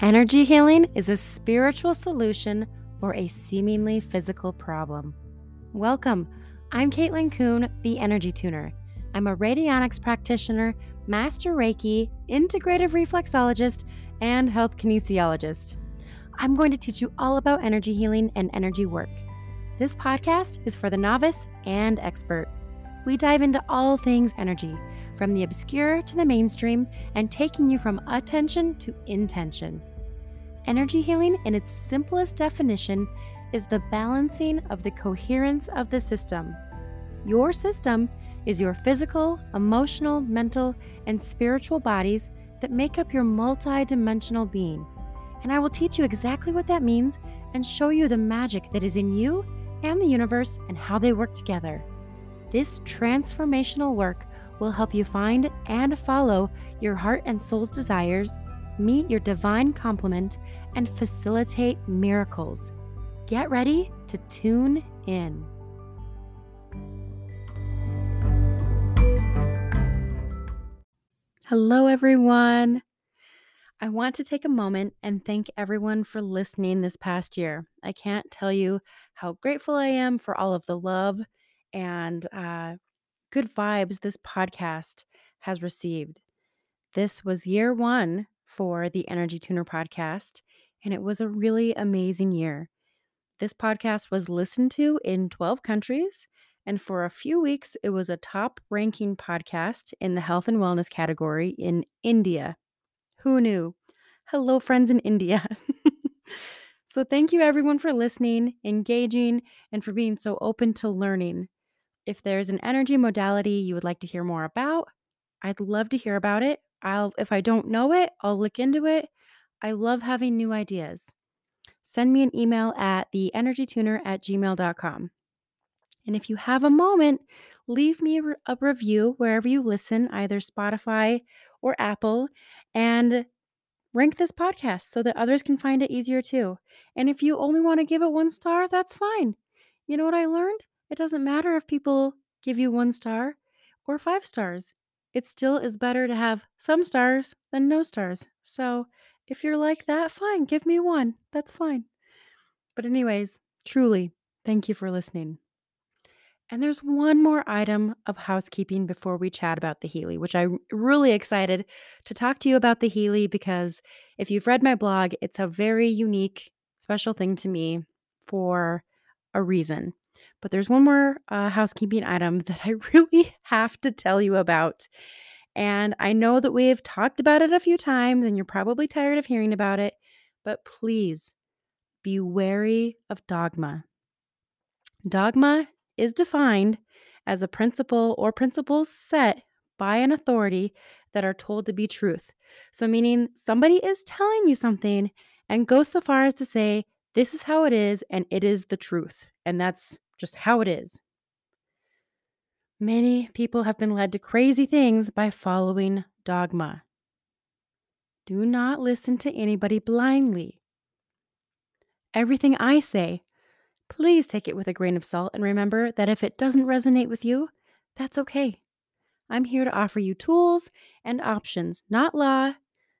Energy healing is a spiritual solution for a seemingly physical problem. Welcome. I'm Katelyn Coon, the Energy Tuner. I'm a radionics practitioner, master Reiki, integrative reflexologist, and health kinesiologist. I'm going to teach you all about energy healing and energy work. This podcast is for the novice and expert. We dive into all things energy, from the obscure to the mainstream, and taking you from attention to intention. Energy healing, in its simplest definition, is the balancing of the coherence of the system. Your system is your physical, emotional, mental, and spiritual bodies that make up your multi-dimensional being. And I will teach you exactly what that means and show you the magic that is in you and the universe and how they work together. This transformational work will help you find and follow your heart and soul's desires, meet your divine complement, and facilitate miracles. Get ready to tune in. Hello, everyone. I want to take a moment and thank everyone for listening this past year. I can't tell you how grateful I am for all of the love and uh, good vibes this podcast has received. This was year one for the Energy Tuner podcast, and it was a really amazing year. This podcast was listened to in 12 countries, and for a few weeks, it was a top ranking podcast in the health and wellness category in India. Who knew? Hello, friends in India. so, thank you everyone for listening, engaging, and for being so open to learning. If there's an energy modality you would like to hear more about, I'd love to hear about it. I'll if I don't know it, I'll look into it. I love having new ideas. Send me an email at theenergytuner at gmail.com. And if you have a moment, leave me a, re- a review wherever you listen, either Spotify or Apple, and rank this podcast so that others can find it easier too. And if you only want to give it one star, that's fine. You know what I learned? It doesn't matter if people give you one star or five stars. It still is better to have some stars than no stars. So if you're like that, fine, give me one. That's fine. But, anyways, truly, thank you for listening. And there's one more item of housekeeping before we chat about the Healy, which I'm really excited to talk to you about the Healy because if you've read my blog, it's a very unique, special thing to me for a reason. But there's one more uh, housekeeping item that I really have to tell you about. And I know that we've talked about it a few times and you're probably tired of hearing about it, but please be wary of dogma. Dogma is defined as a principle or principles set by an authority that are told to be truth. So, meaning somebody is telling you something and goes so far as to say, this is how it is and it is the truth. And that's just how it is. Many people have been led to crazy things by following dogma. Do not listen to anybody blindly. Everything I say, please take it with a grain of salt and remember that if it doesn't resonate with you, that's okay. I'm here to offer you tools and options, not law,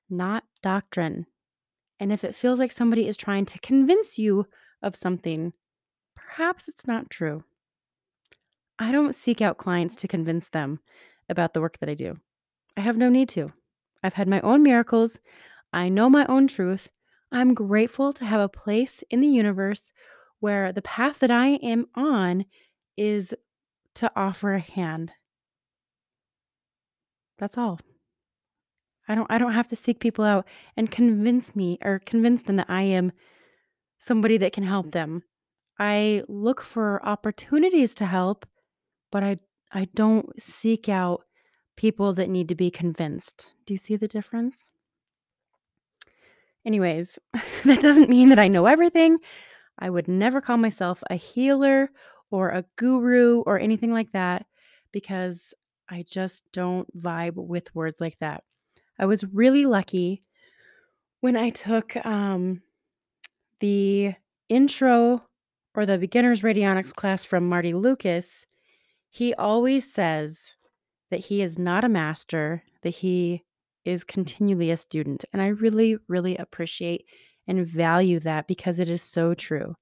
not doctrine. And if it feels like somebody is trying to convince you of something, perhaps it's not true. I don't seek out clients to convince them about the work that I do. I have no need to. I've had my own miracles. I know my own truth. I'm grateful to have a place in the universe where the path that I am on is to offer a hand. That's all. I don't I don't have to seek people out and convince me or convince them that I am somebody that can help them. I look for opportunities to help, but I I don't seek out people that need to be convinced. Do you see the difference? Anyways, that doesn't mean that I know everything. I would never call myself a healer or a guru or anything like that because I just don't vibe with words like that. I was really lucky when I took um, the intro or the beginner's radionics class from Marty Lucas. He always says that he is not a master, that he is continually a student. And I really, really appreciate and value that because it is so true.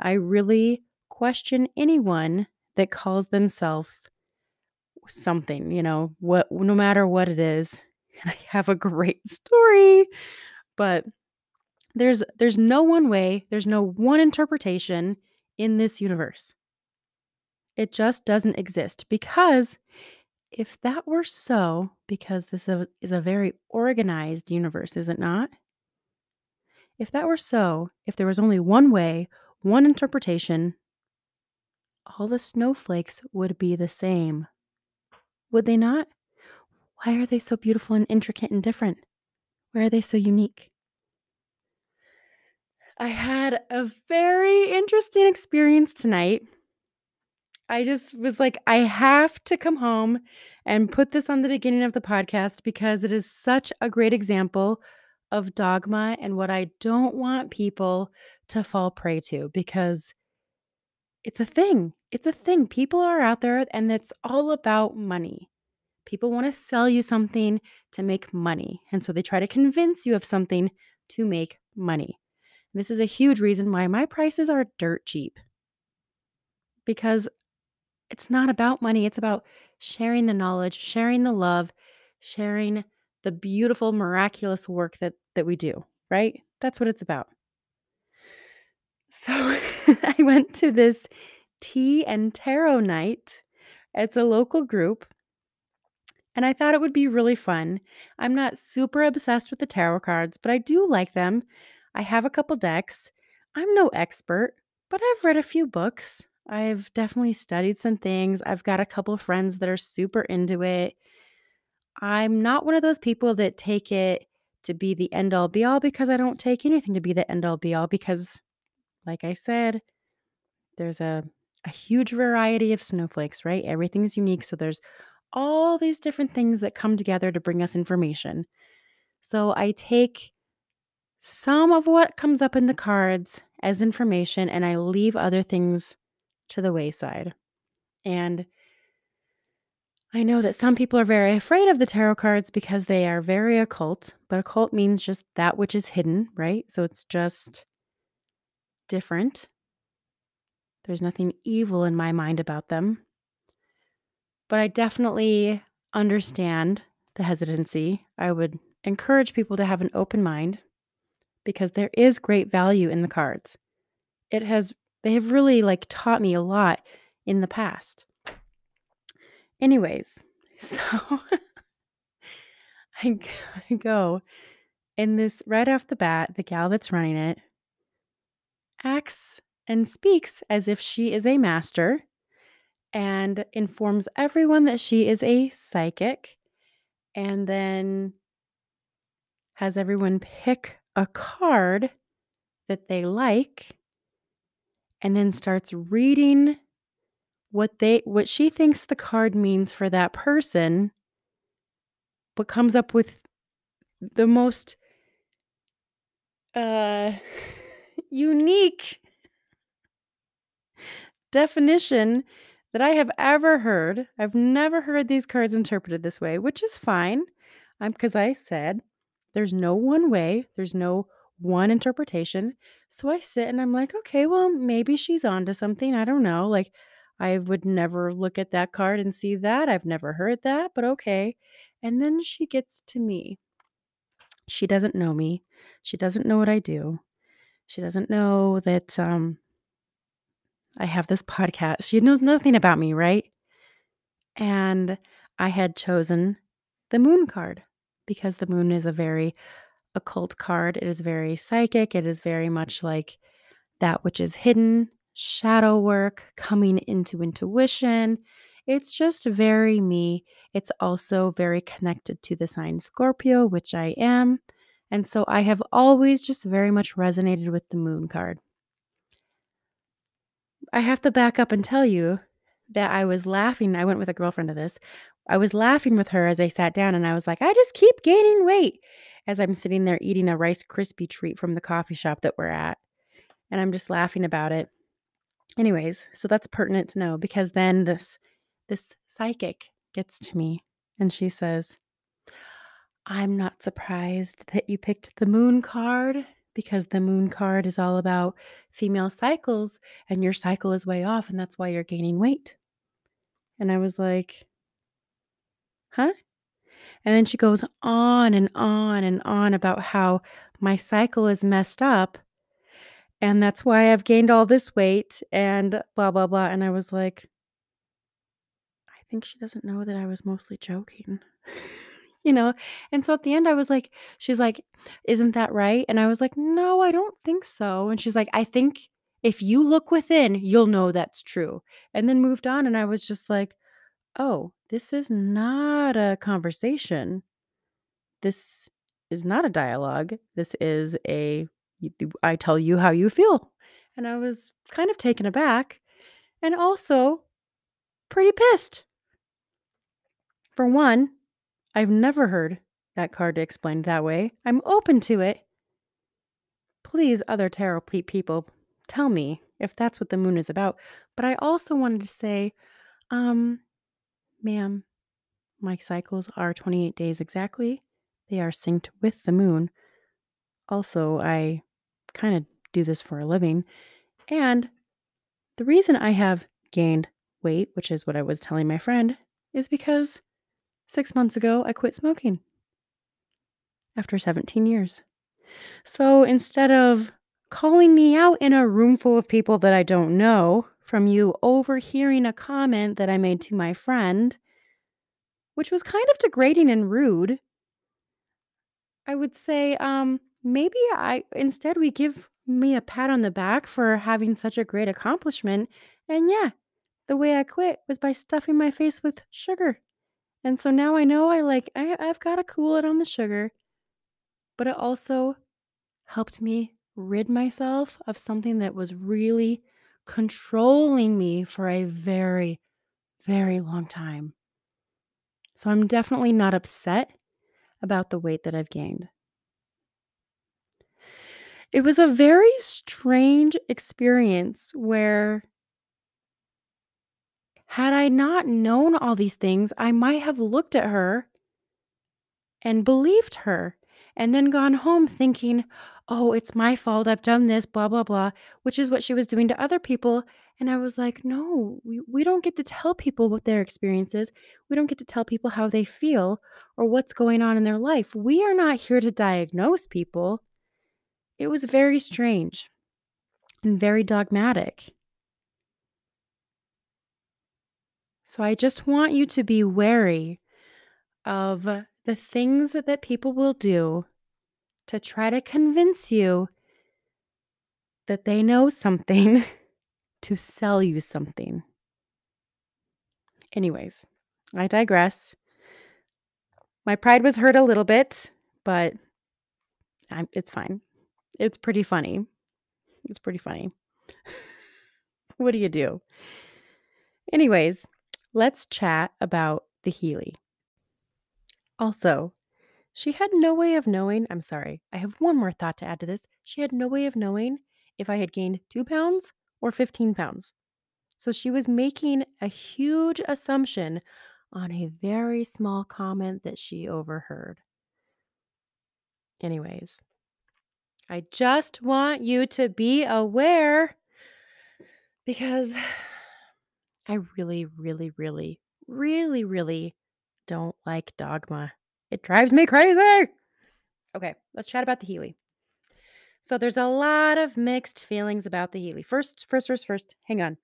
I really question anyone that calls themselves something, you know, what no matter what it is. And I have a great story, but there's there's no one way, there's no one interpretation in this universe. It just doesn't exist because if that were so, because this is a very organized universe, is it not? If that were so, if there was only one way, one interpretation, all the snowflakes would be the same. Would they not? Why are they so beautiful and intricate and different? Why are they so unique? I had a very interesting experience tonight. I just was like, I have to come home and put this on the beginning of the podcast because it is such a great example of dogma and what I don't want people to fall prey to because it's a thing. It's a thing. People are out there and it's all about money. People want to sell you something to make money. And so they try to convince you of something to make money. This is a huge reason why my prices are dirt cheap because it's not about money. It's about sharing the knowledge, sharing the love, sharing the beautiful, miraculous work that, that we do, right? That's what it's about. So I went to this tea and tarot night. It's a local group. And I thought it would be really fun. I'm not super obsessed with the tarot cards, but I do like them. I have a couple decks. I'm no expert, but I've read a few books. I've definitely studied some things. I've got a couple friends that are super into it. I'm not one of those people that take it to be the end all be all because I don't take anything to be the end all be all because, like I said, there's a, a huge variety of snowflakes, right? Everything's unique. So there's all these different things that come together to bring us information. So I take some of what comes up in the cards as information and I leave other things to the wayside. And I know that some people are very afraid of the tarot cards because they are very occult, but occult means just that which is hidden, right? So it's just different. There's nothing evil in my mind about them. But I definitely understand the hesitancy. I would encourage people to have an open mind because there is great value in the cards. It has they have really like taught me a lot in the past. Anyways, so I, go and this right off the bat, the gal that's running it acts and speaks as if she is a master and informs everyone that she is a psychic and then has everyone pick a card that they like and then starts reading what they what she thinks the card means for that person but comes up with the most uh unique definition that I have ever heard. I've never heard these cards interpreted this way, which is fine. I'm because I said there's no one way, there's no one interpretation. So I sit and I'm like, okay, well, maybe she's onto something. I don't know. Like, I would never look at that card and see that. I've never heard that, but okay. And then she gets to me. She doesn't know me. She doesn't know what I do. She doesn't know that um, I have this podcast. She knows nothing about me, right? And I had chosen the moon card because the moon is a very occult card. It is very psychic. It is very much like that which is hidden, shadow work, coming into intuition. It's just very me. It's also very connected to the sign Scorpio, which I am. And so I have always just very much resonated with the moon card. I have to back up and tell you that I was laughing. I went with a girlfriend to this. I was laughing with her as I sat down and I was like, I just keep gaining weight as I'm sitting there eating a Rice Krispie treat from the coffee shop that we're at. And I'm just laughing about it. Anyways, so that's pertinent to know because then this this psychic gets to me and she says, I'm not surprised that you picked the moon card because the moon card is all about female cycles and your cycle is way off and that's why you're gaining weight. And I was like, huh? And then she goes on and on and on about how my cycle is messed up and that's why I've gained all this weight and blah, blah, blah. And I was like, I think she doesn't know that I was mostly joking. you know? And so at the end, I was like, she's like, Isn't that right? And I was like, No, I don't think so. And she's like, I think if you look within, you'll know that's true. And then moved on. And I was just like, Oh, this is not a conversation. This is not a dialogue. This is a, I tell you how you feel. And I was kind of taken aback and also pretty pissed. For one, I've never heard that card explained that way. I'm open to it. Please, other tarot people, tell me if that's what the moon is about. But I also wanted to say, um, ma'am, my cycles are 28 days exactly. They are synced with the moon. Also, I kind of do this for a living. And the reason I have gained weight, which is what I was telling my friend, is because Six months ago, I quit smoking after 17 years. So instead of calling me out in a room full of people that I don't know, from you overhearing a comment that I made to my friend, which was kind of degrading and rude, I would say, um, maybe I instead we give me a pat on the back for having such a great accomplishment. And yeah, the way I quit was by stuffing my face with sugar. And so now I know I like I I've gotta cool it on the sugar, but it also helped me rid myself of something that was really controlling me for a very, very long time. So I'm definitely not upset about the weight that I've gained. It was a very strange experience where had I not known all these things, I might have looked at her and believed her and then gone home thinking, oh, it's my fault. I've done this, blah, blah, blah, which is what she was doing to other people. And I was like, no, we, we don't get to tell people what their experience is. We don't get to tell people how they feel or what's going on in their life. We are not here to diagnose people. It was very strange and very dogmatic. So I just want you to be wary of the things that people will do to try to convince you that they know something to sell you something. Anyways, I digress. My pride was hurt a little bit, but I'm, it's fine. It's pretty funny. It's pretty funny. what do you do? Anyways, let's chat about the Healy. Also, she had no way of knowing. I'm sorry, I have one more thought to add to this. She had no way of knowing if I had gained two pounds or 15 pounds. So she was making a huge assumption on a very small comment that she overheard. Anyways, I just want you to be aware because I really, really, really, really, really don't like dogma. It drives me crazy. Okay, let's chat about the Healy. So there's a lot of mixed feelings about the Healy. First, first, first, first, hang on.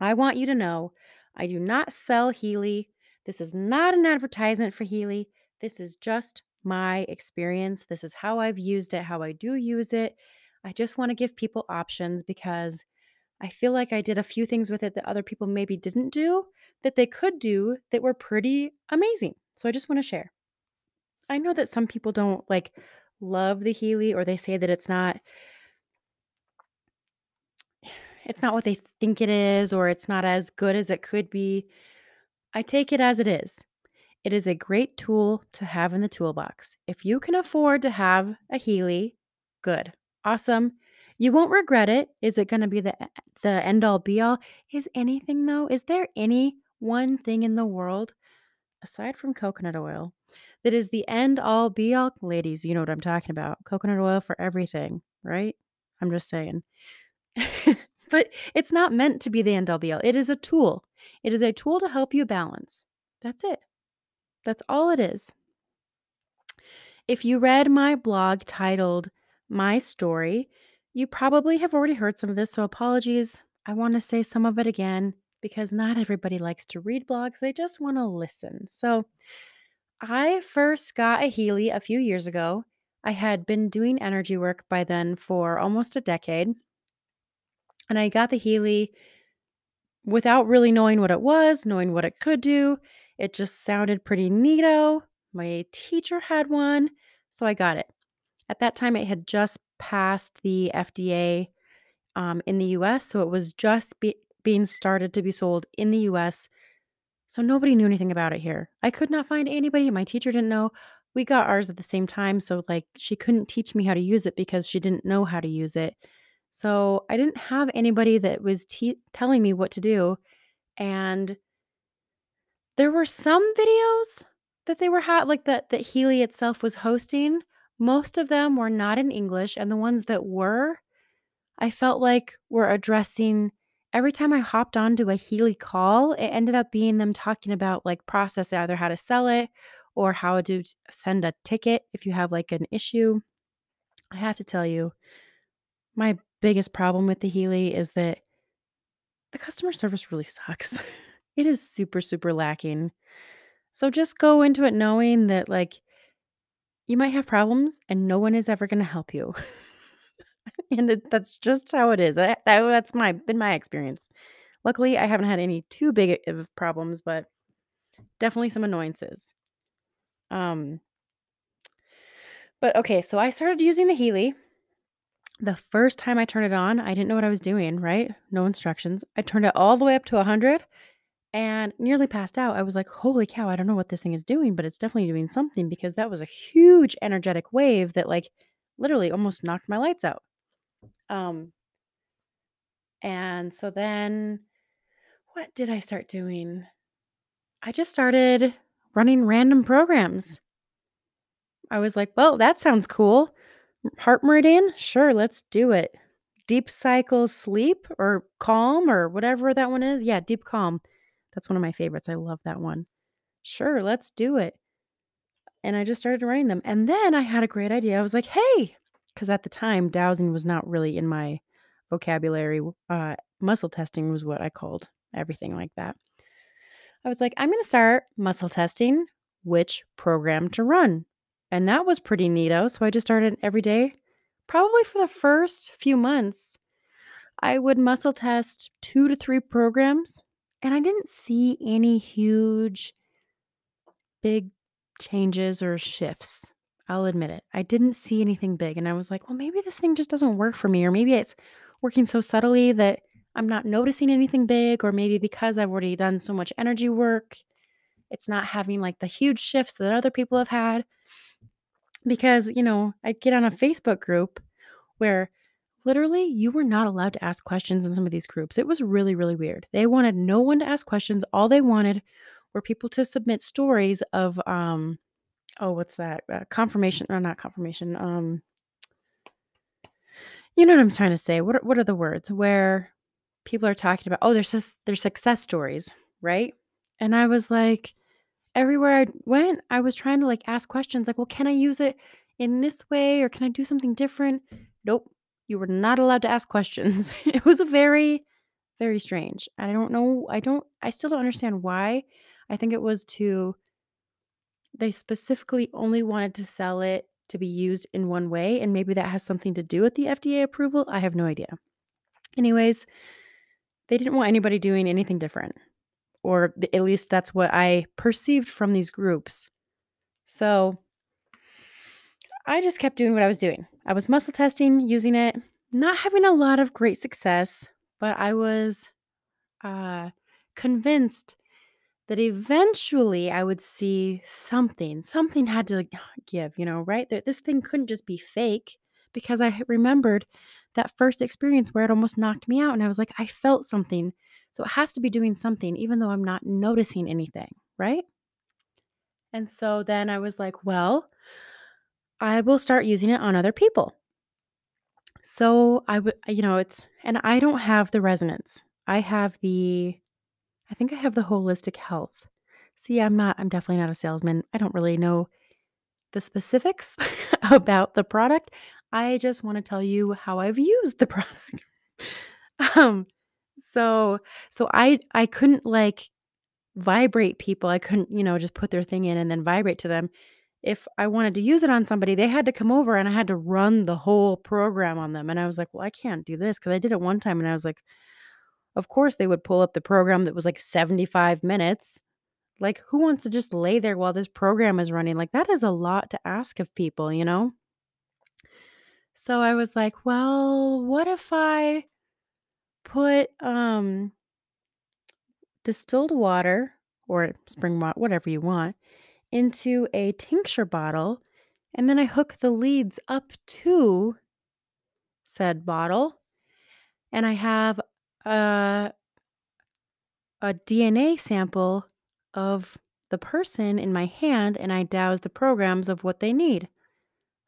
I want you to know I do not sell Healy. This is not an advertisement for Healy. This is just my experience. This is how I've used it, how I do use it. I just want to give people options because I feel like I did a few things with it that other people maybe didn't do that they could do that were pretty amazing. So I just want to share. I know that some people don't like love the Healy or they say that it's not it's not what they think it is or it's not as good as it could be. I take it as it is. It is a great tool to have in the toolbox. If you can afford to have a Healy, good. Awesome. You won't regret it. Is it going to be the eh, the end all be all? Is anything though? Is there any one thing in the world aside from coconut oil that is the end all be all. Ladies, you know what I'm talking about. Coconut oil for everything, right? I'm just saying. but it's not meant to be the end all be all. It is a tool. It is a tool to help you balance. That's it. That's all it is. If you read my blog titled My Story, you probably have already heard some of this, so apologies. I want to say some of it again because not everybody likes to read blogs, they just want to listen. So, I first got a Healy a few years ago. I had been doing energy work by then for almost a decade. And I got the Healy without really knowing what it was, knowing what it could do. It just sounded pretty neato. My teacher had one, so I got it. At that time, it had just passed the FDA um, in the US, so it was just be- being started to be sold in the US. So nobody knew anything about it here. I could not find anybody. My teacher didn't know. We got ours at the same time, so like she couldn't teach me how to use it because she didn't know how to use it. So I didn't have anybody that was te- telling me what to do. And there were some videos that they were ha- like that that Healy itself was hosting. Most of them were not in English, and the ones that were, I felt like were addressing every time I hopped onto a Healy call, it ended up being them talking about like process either how to sell it or how to send a ticket if you have like an issue. I have to tell you, my biggest problem with the Healy is that the customer service really sucks. it is super, super lacking. So just go into it knowing that, like, you might have problems and no one is ever going to help you. and it, that's just how it is. That, that, that's my been my experience. Luckily, I haven't had any too big of problems, but definitely some annoyances. Um, but okay, so I started using the Healy the first time I turned it on, I didn't know what I was doing, right? No instructions. I turned it all the way up to 100 and nearly passed out. I was like, holy cow, I don't know what this thing is doing, but it's definitely doing something because that was a huge energetic wave that, like, literally almost knocked my lights out. Um, and so then what did I start doing? I just started running random programs. I was like, well, that sounds cool. Heart meridian? Sure, let's do it. Deep cycle sleep or calm or whatever that one is. Yeah, deep calm. That's one of my favorites. I love that one. Sure, let's do it. And I just started writing them. And then I had a great idea. I was like, hey, because at the time, dowsing was not really in my vocabulary. Uh, muscle testing was what I called everything like that. I was like, I'm going to start muscle testing which program to run. And that was pretty neato. So I just started every day. Probably for the first few months, I would muscle test two to three programs. And I didn't see any huge, big changes or shifts. I'll admit it. I didn't see anything big. And I was like, well, maybe this thing just doesn't work for me. Or maybe it's working so subtly that I'm not noticing anything big. Or maybe because I've already done so much energy work, it's not having like the huge shifts that other people have had because, you know, I get on a Facebook group where literally you were not allowed to ask questions in some of these groups. It was really, really weird. They wanted no one to ask questions. All they wanted were people to submit stories of, um, oh, what's that? Uh, confirmation, or not confirmation. Um, you know what I'm trying to say? What are, what are the words where people are talking about? Oh, there's there's success stories, right? And I was like, everywhere I went, I was trying to like ask questions like, well, can I use it in this way or can I do something different? Nope. You were not allowed to ask questions. it was a very, very strange. I don't know. I don't, I still don't understand why. I think it was to, they specifically only wanted to sell it to be used in one way. And maybe that has something to do with the FDA approval. I have no idea. Anyways, they didn't want anybody doing anything different or at least that's what I perceived from these groups. So I just kept doing what I was doing. I was muscle testing, using it, not having a lot of great success, but I was uh, convinced that eventually I would see something. Something had to give, you know, right? This thing couldn't just be fake because I remembered that first experience where it almost knocked me out. And I was like, I felt something. So it has to be doing something, even though I'm not noticing anything, right? And so then I was like, well, I will start using it on other people. So I would, you know, it's, and I don't have the resonance. I have the, I think I have the holistic health. See, I'm not, I'm definitely not a salesman. I don't really know the specifics about the product. I just want to tell you how I've used the product. um, so, so I, I couldn't like vibrate people. I couldn't, you know, just put their thing in and then vibrate to them. If I wanted to use it on somebody, they had to come over and I had to run the whole program on them. And I was like, well, I can't do this because I did it one time and I was like, of course they would pull up the program that was like 75 minutes. Like, who wants to just lay there while this program is running? Like, that is a lot to ask of people, you know? So I was like, well, what if I put um distilled water or spring water, whatever you want, into a tincture bottle, and then I hook the leads up to said bottle, and I have a, a DNA sample of the person in my hand, and I dowse the programs of what they need.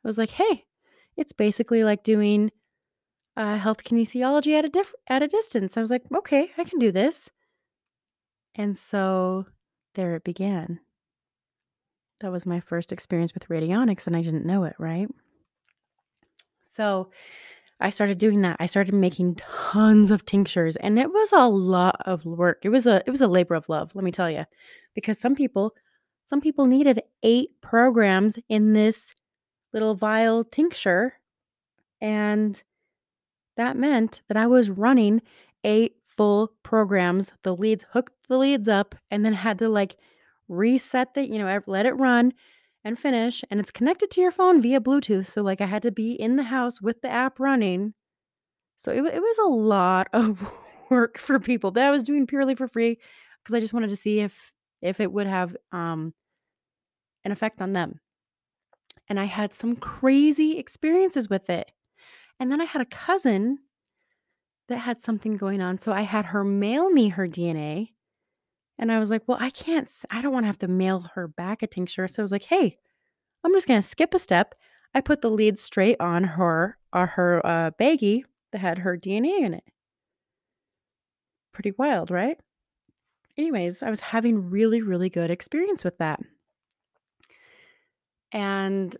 I was like, hey, it's basically like doing uh, health kinesiology at a diff- at a distance. I was like, okay, I can do this. And so there it began. That was my first experience with radionics, and I didn't know it, right? So I started doing that. I started making tons of tinctures, and it was a lot of work. It was a it was a labor of love, let me tell you. Because some people some people needed 8 programs in this little vial tincture, and that meant that I was running 8 full programs. The leads hooked the leads up and then had to like reset the, you know, let it run and finish. And it's connected to your phone via Bluetooth. So, like, I had to be in the house with the app running. So, it, it was a lot of work for people that I was doing purely for free because I just wanted to see if if it would have um, an effect on them. And I had some crazy experiences with it. And then I had a cousin that had something going on. So I had her mail me her DNA. And I was like, well, I can't, I don't want to have to mail her back a tincture. So I was like, hey, I'm just going to skip a step. I put the lead straight on her, or uh, her uh, baggie that had her DNA in it. Pretty wild, right? Anyways, I was having really, really good experience with that. And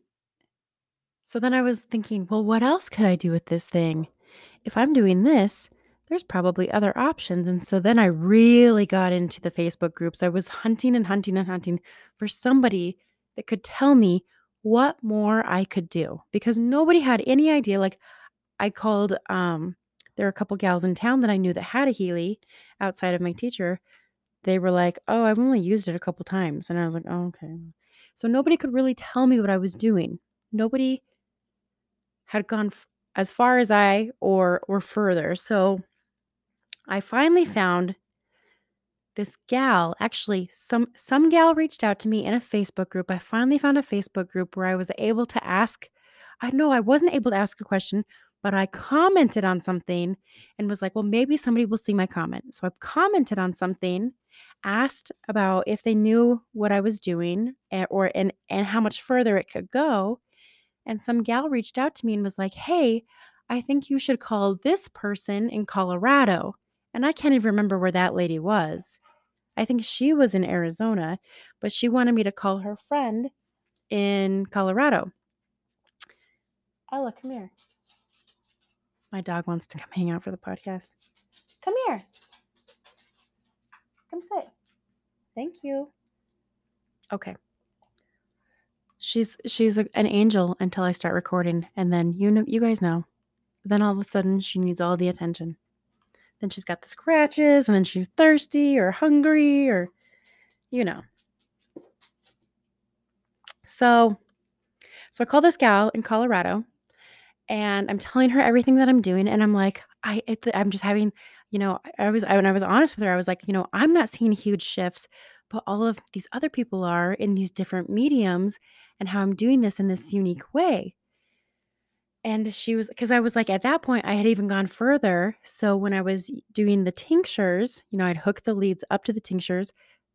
so then I was thinking, well, what else could I do with this thing? If I'm doing this, there's probably other options. And so then I really got into the Facebook groups. I was hunting and hunting and hunting for somebody that could tell me what more I could do because nobody had any idea. Like I called, um, there were a couple gals in town that I knew that had a Healy outside of my teacher. They were like, Oh, I've only used it a couple times. And I was like, Oh, okay. So nobody could really tell me what I was doing. Nobody had gone f- as far as I or or further. So I finally mm. found this gal actually some some gal reached out to me in a facebook group. I finally found a facebook group where i was able to ask i know i wasn't able to ask a question but i commented on something and was like well maybe somebody will see my comment. So i commented on something asked about if they knew what i was doing and, or and and how much further it could go. And some gal reached out to me and was like hey i think you should call this person in colorado and I can't even remember where that lady was. I think she was in Arizona, but she wanted me to call her friend in Colorado. Ella, come here. My dog wants to come hang out for the podcast. Come here. Come sit. Thank you. Okay. She's she's a, an angel until I start recording, and then you know you guys know. Then all of a sudden she needs all the attention. Then she's got the scratches, and then she's thirsty or hungry or, you know. So, so I call this gal in Colorado, and I'm telling her everything that I'm doing, and I'm like, I, it, I'm just having, you know, I was, I, when I was honest with her, I was like, you know, I'm not seeing huge shifts, but all of these other people are in these different mediums, and how I'm doing this in this unique way. And she was because I was like, at that point, I had even gone further. So when I was doing the tinctures, you know, I'd hook the leads up to the tinctures.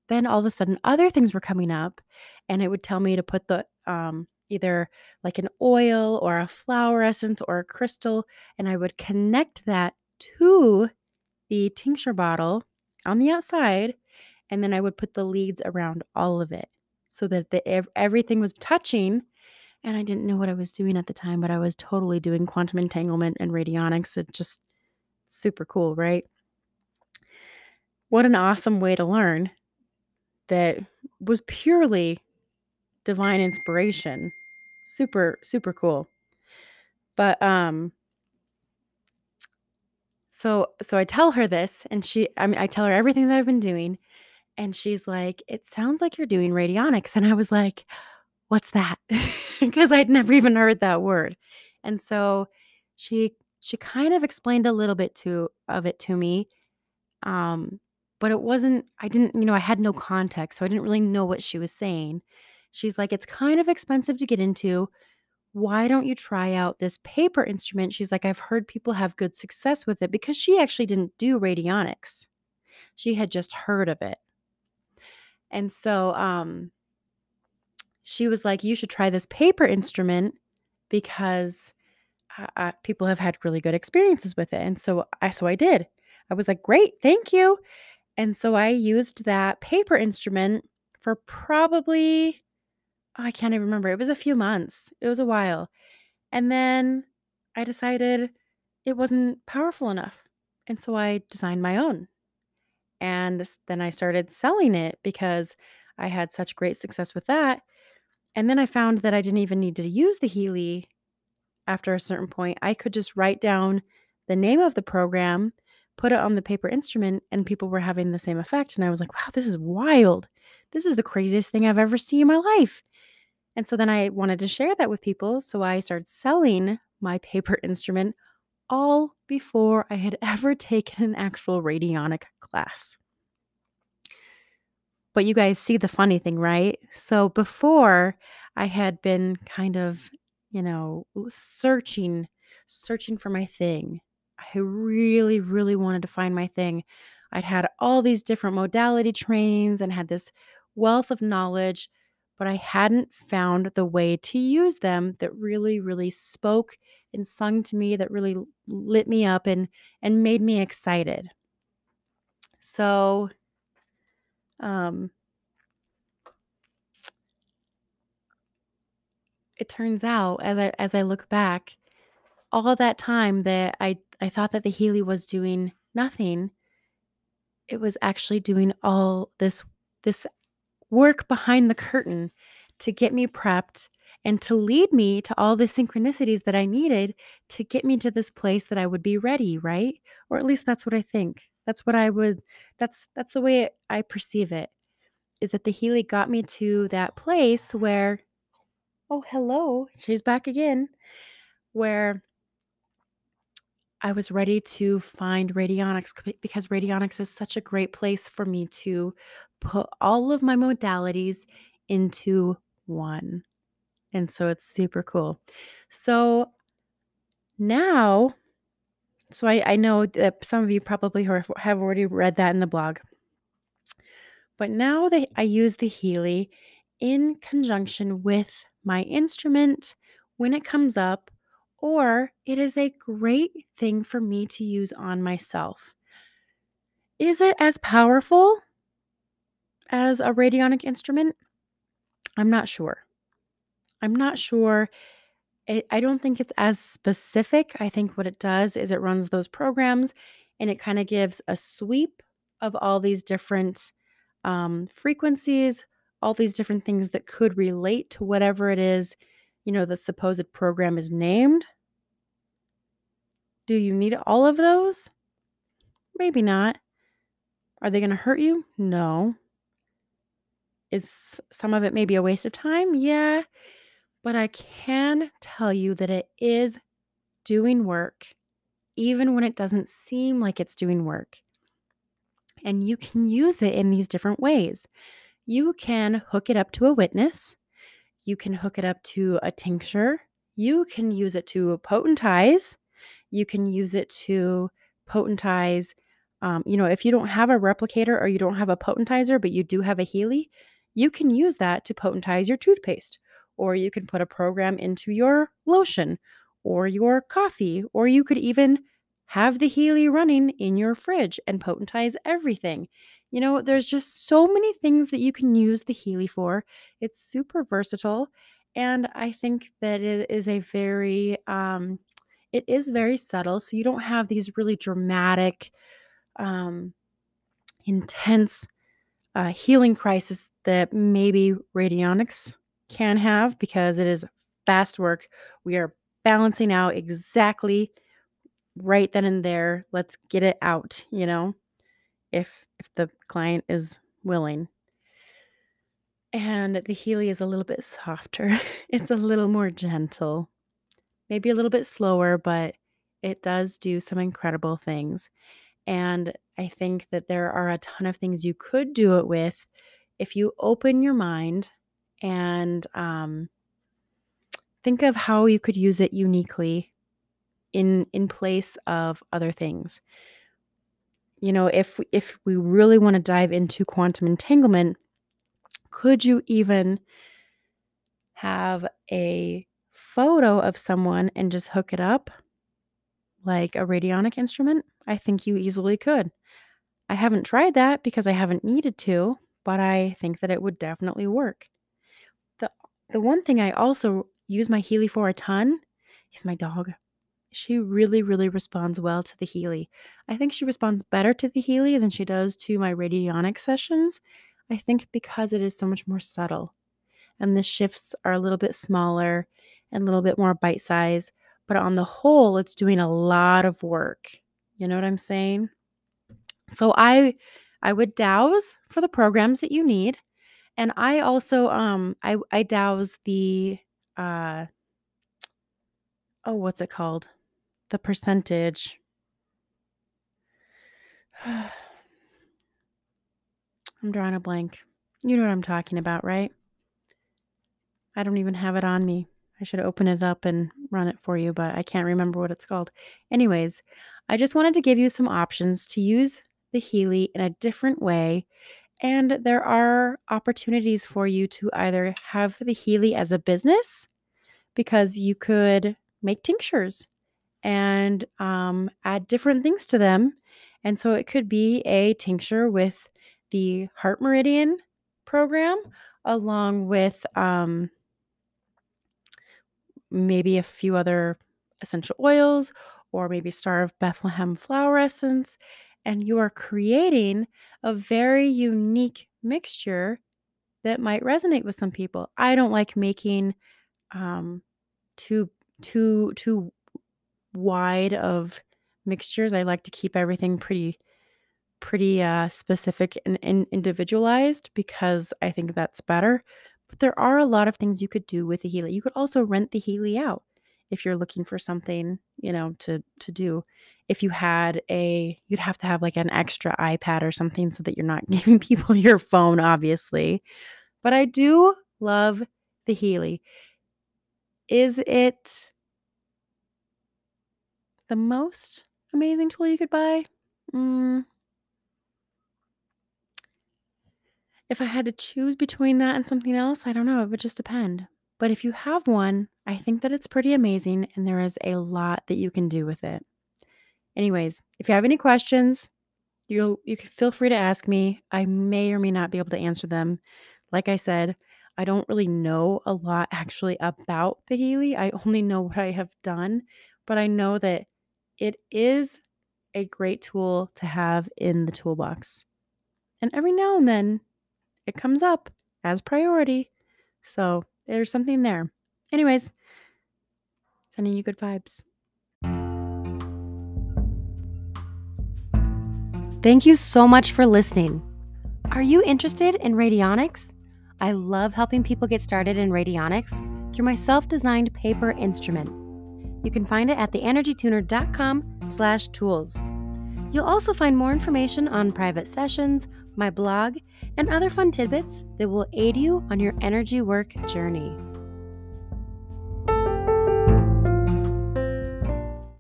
then all of a sudden other things were coming up and it would tell me to put the um, either like an oil or a flower essence or a crystal and I would connect that to the tincture bottle on the outside and then I would put the leads around all of it so that the, everything was touching and I didn't know what I was doing at the time but I was totally doing quantum entanglement and radionics it just super cool right what an awesome way to learn that was purely divine inspiration. Super, super cool. But um so so I tell her this and she I mean I tell her everything that I've been doing and she's like, "It sounds like you're doing radionics." And I was like, "What's that?" Because I'd never even heard that word. And so she she kind of explained a little bit to of it to me. Um but it wasn't I didn't, you know, I had no context, so I didn't really know what she was saying. She's like, "It's kind of expensive to get into. Why don't you try out this paper instrument?" She's like, "I've heard people have good success with it," because she actually didn't do radionics. She had just heard of it. And so, um, she was like, "You should try this paper instrument because uh, uh, people have had really good experiences with it." And so I so I did. I was like, "Great, thank you." And so I used that paper instrument for probably I can't even remember. It was a few months. It was a while. And then I decided it wasn't powerful enough. And so I designed my own. And then I started selling it because I had such great success with that. And then I found that I didn't even need to use the Healy after a certain point. I could just write down the name of the program, put it on the paper instrument, and people were having the same effect. And I was like, wow, this is wild. This is the craziest thing I've ever seen in my life. And so then I wanted to share that with people. So I started selling my paper instrument all before I had ever taken an actual radionic class. But you guys see the funny thing, right? So before I had been kind of, you know, searching, searching for my thing. I really, really wanted to find my thing. I'd had all these different modality trainings and had this wealth of knowledge, but I hadn't found the way to use them that really, really spoke and sung to me, that really lit me up and and made me excited. So um it turns out as I as I look back, all that time that I I thought that the Healy was doing nothing, it was actually doing all this this work behind the curtain to get me prepped and to lead me to all the synchronicities that I needed to get me to this place that I would be ready, right? Or at least that's what I think. That's what I would that's that's the way I perceive it. Is that the Healy got me to that place where oh hello, she's back again, where I was ready to find radionics because radionics is such a great place for me to put all of my modalities into one. And so it's super cool. So now, so I, I know that some of you probably have have already read that in the blog, but now that I use the Healy in conjunction with my instrument when it comes up, or it is a great thing for me to use on myself. Is it as powerful as a radionic instrument? I'm not sure. I'm not sure. I I don't think it's as specific. I think what it does is it runs those programs and it kind of gives a sweep of all these different um, frequencies, all these different things that could relate to whatever it is, you know, the supposed program is named. Do you need all of those? Maybe not. Are they going to hurt you? No. Is some of it maybe a waste of time? Yeah. But I can tell you that it is doing work, even when it doesn't seem like it's doing work. And you can use it in these different ways. You can hook it up to a witness, you can hook it up to a tincture, you can use it to potentize, you can use it to potentize Um, you know, if you don't have a replicator or you don't have a potentizer, but you do have a Healy, you can use that to potentize your toothpaste, or you can put a program into your lotion or your coffee, or you could even have the Healy running in your fridge and potentize everything. You know, there's just so many things that you can use the Healy for. It's super versatile. And I think that it is a very, um, it is very subtle. So you don't have these really dramatic, um, intense uh, healing crisis that maybe radionics can have because it is fast work. We are balancing out exactly right then and there. Let's get it out, you know, if if the client is willing. And the Healy is a little bit softer. it's a little more gentle. Maybe a little bit slower, but it does do some incredible things. And I think that there are a ton of things you could do it with if you open your mind and um, think of how you could use it uniquely in in place of other things. You know, if if we really want to dive into quantum entanglement, could you even have a photo of someone and just hook it up like a radionic instrument? I think you easily could. I haven't tried that because I haven't needed to, but I think that it would definitely work. The one thing I also use my Healy for a ton is my dog. She really, really responds well to the Healy. I think she responds better to the Healy than she does to my radionic sessions. I think because it is so much more subtle and the shifts are a little bit smaller and a little bit more bite size, but on the whole, it's doing a lot of work. You know what I'm saying? So I I would dowse for the programs that you need. And I also um I I dowse the uh oh what's it called? The percentage. I'm drawing a blank. You know what I'm talking about, right? I don't even have it on me. I should open it up and run it for you, but I can't remember what it's called. Anyways, I just wanted to give you some options to use the Healy in a different way. And there are opportunities for you to either have the Healy as a business because you could make tinctures and um, add different things to them. And so it could be a tincture with the Heart Meridian program, along with um, maybe a few other essential oils, or maybe Star of Bethlehem flower essence. And you are creating a very unique mixture that might resonate with some people. I don't like making um, too too too wide of mixtures. I like to keep everything pretty pretty uh, specific and, and individualized because I think that's better. But there are a lot of things you could do with the Healy. You could also rent the Healy out if you're looking for something, you know, to to do. If you had a you'd have to have like an extra iPad or something so that you're not giving people your phone obviously. But I do love the Healy. Is it the most amazing tool you could buy? Mm. If I had to choose between that and something else, I don't know. It would just depend. But if you have one, I think that it's pretty amazing and there is a lot that you can do with it. Anyways, if you have any questions, you you can feel free to ask me. I may or may not be able to answer them. Like I said, I don't really know a lot actually about the Healy. I only know what I have done, but I know that it is a great tool to have in the toolbox. And every now and then it comes up as priority. So there's something there. Anyways, sending you good vibes. Thank you so much for listening. Are you interested in radionics? I love helping people get started in radionics through my self-designed paper instrument. You can find it at theenergytuner.com slash tools. You'll also find more information on private sessions, my blog, and other fun tidbits that will aid you on your energy work journey.